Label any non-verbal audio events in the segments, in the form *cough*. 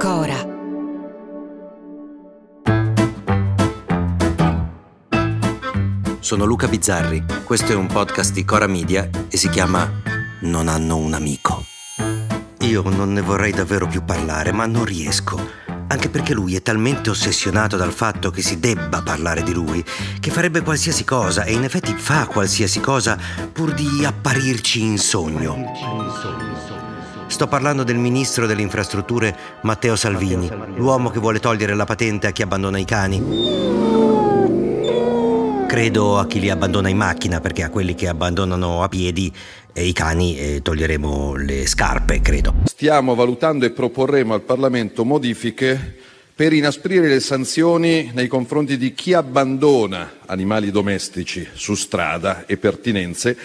Cora. Sono Luca Bizzarri, questo è un podcast di Cora Media e si chiama Non hanno un amico. Io non ne vorrei davvero più parlare, ma non riesco. Anche perché lui è talmente ossessionato dal fatto che si debba parlare di lui, che farebbe qualsiasi cosa e in effetti fa qualsiasi cosa pur di apparirci in sogno. Sto parlando del ministro delle infrastrutture Matteo Salvini, l'uomo che vuole togliere la patente a chi abbandona i cani. Credo a chi li abbandona in macchina, perché a quelli che abbandonano a piedi e i cani eh, toglieremo le scarpe, credo. Stiamo valutando e proporremo al Parlamento modifiche per inasprire le sanzioni nei confronti di chi abbandona animali domestici su strada e pertinenze,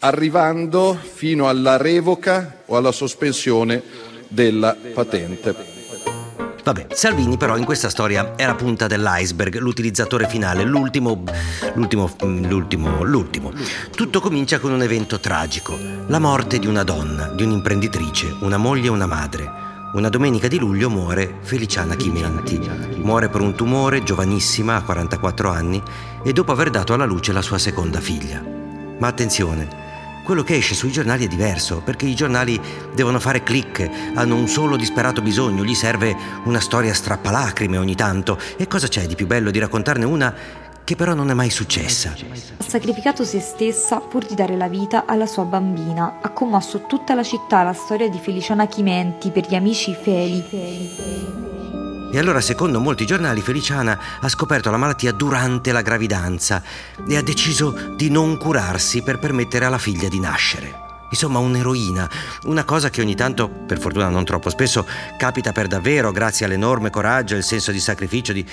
arrivando fino alla revoca o alla sospensione della patente. Vabbè, Salvini però in questa storia è la punta dell'iceberg, l'utilizzatore finale, l'ultimo, l'ultimo, l'ultimo, l'ultimo. Tutto comincia con un evento tragico, la morte di una donna, di un'imprenditrice, una moglie e una madre. Una domenica di luglio muore Feliciana Chimenti. Muore per un tumore, giovanissima, a 44 anni, e dopo aver dato alla luce la sua seconda figlia. Ma attenzione, quello che esce sui giornali è diverso, perché i giornali devono fare click, hanno un solo disperato bisogno, gli serve una storia strappalacrime ogni tanto. E cosa c'è di più bello di raccontarne una che però non è mai successa? Ha sacrificato se stessa pur di dare la vita alla sua bambina. Ha commosso tutta la città la storia di Feliciana Chimenti per gli amici Feli. Feli, Feli. E allora, secondo molti giornali, Feliciana ha scoperto la malattia durante la gravidanza e ha deciso di non curarsi per permettere alla figlia di nascere. Insomma, un'eroina, una cosa che ogni tanto, per fortuna non troppo spesso, capita per davvero grazie all'enorme coraggio e il senso di sacrificio di,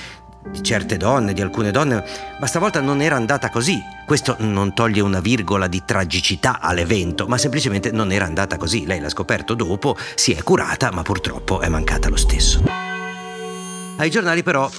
di certe donne, di alcune donne, ma stavolta non era andata così. Questo non toglie una virgola di tragicità all'evento, ma semplicemente non era andata così. Lei l'ha scoperto dopo, si è curata, ma purtroppo è mancata lo stesso. Ai giornali però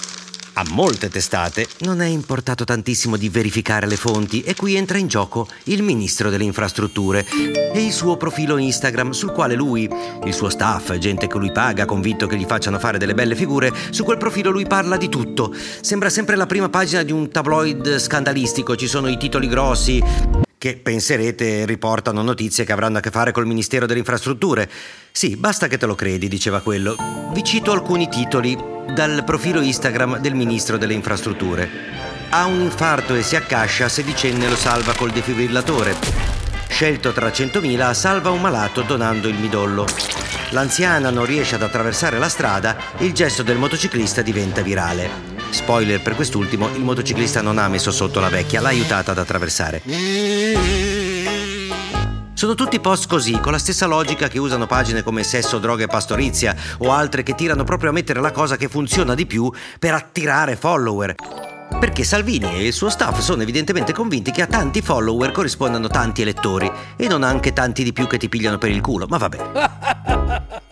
a molte testate non è importato tantissimo di verificare le fonti e qui entra in gioco il ministro delle infrastrutture e il suo profilo Instagram sul quale lui, il suo staff, gente che lui paga convinto che gli facciano fare delle belle figure, su quel profilo lui parla di tutto. Sembra sempre la prima pagina di un tabloid scandalistico, ci sono i titoli grossi che penserete riportano notizie che avranno a che fare col Ministero delle Infrastrutture. Sì, basta che te lo credi, diceva quello. Vi cito alcuni titoli dal profilo Instagram del ministro delle infrastrutture. Ha un infarto e si accascia, sedicenne lo salva col defibrillatore. Scelto tra 100.000, salva un malato donando il midollo. L'anziana non riesce ad attraversare la strada, il gesto del motociclista diventa virale. Spoiler per quest'ultimo, il motociclista non ha messo sotto la vecchia, l'ha aiutata ad attraversare. Sono tutti post così, con la stessa logica che usano pagine come Sesso, Droga e Pastorizia o altre che tirano proprio a mettere la cosa che funziona di più per attirare follower. Perché Salvini e il suo staff sono evidentemente convinti che a tanti follower corrispondano tanti elettori e non anche tanti di più che ti pigliano per il culo, ma vabbè. *laughs*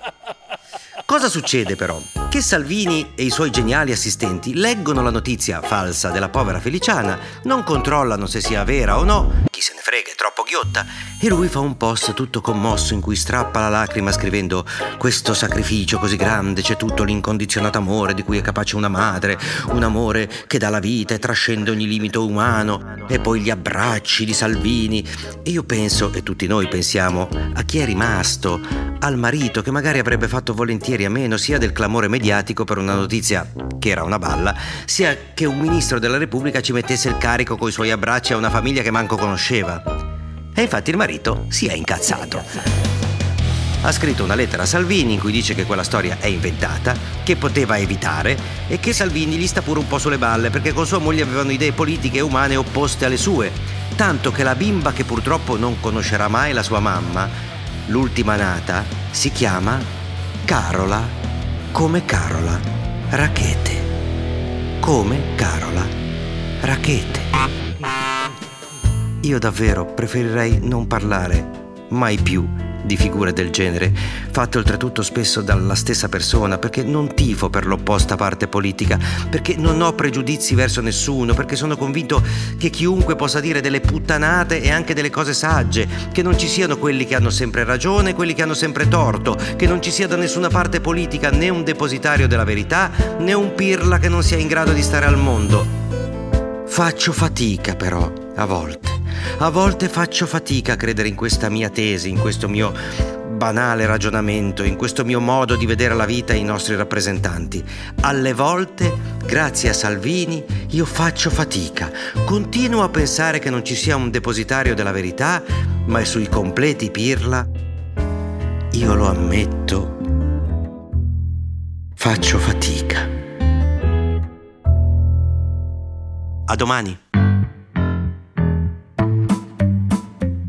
Cosa succede però? Che Salvini e i suoi geniali assistenti leggono la notizia falsa della povera Feliciana, non controllano se sia vera o no, chi se ne frega, è troppo ghiotta, e lui fa un post tutto commosso in cui strappa la lacrima scrivendo questo sacrificio così grande, c'è tutto l'incondizionato amore di cui è capace una madre, un amore che dà la vita e trascende ogni limite umano, e poi gli abbracci di Salvini. E io penso, e tutti noi pensiamo, a chi è rimasto, al marito che magari avrebbe fatto volentieri a meno sia del clamore mediatico per una notizia che era una balla, sia che un ministro della Repubblica ci mettesse il carico coi suoi abbracci a una famiglia che manco conosceva. E infatti il marito si è incazzato. Ha scritto una lettera a Salvini in cui dice che quella storia è inventata, che poteva evitare e che Salvini gli sta pure un po' sulle balle perché con sua moglie avevano idee politiche e umane opposte alle sue, tanto che la bimba che purtroppo non conoscerà mai la sua mamma l'ultima nata, si chiama Carola come Carola Rachete. Come Carola Rachete. Io davvero preferirei non parlare mai più di figure del genere, fatte oltretutto spesso dalla stessa persona, perché non tifo per l'opposta parte politica, perché non ho pregiudizi verso nessuno, perché sono convinto che chiunque possa dire delle puttanate e anche delle cose sagge, che non ci siano quelli che hanno sempre ragione e quelli che hanno sempre torto, che non ci sia da nessuna parte politica né un depositario della verità, né un pirla che non sia in grado di stare al mondo. Faccio fatica però, a volte a volte faccio fatica a credere in questa mia tesi, in questo mio banale ragionamento, in questo mio modo di vedere la vita e i nostri rappresentanti. Alle volte, grazie a Salvini, io faccio fatica. Continuo a pensare che non ci sia un depositario della verità, ma sui completi pirla, io lo ammetto, faccio fatica. A domani.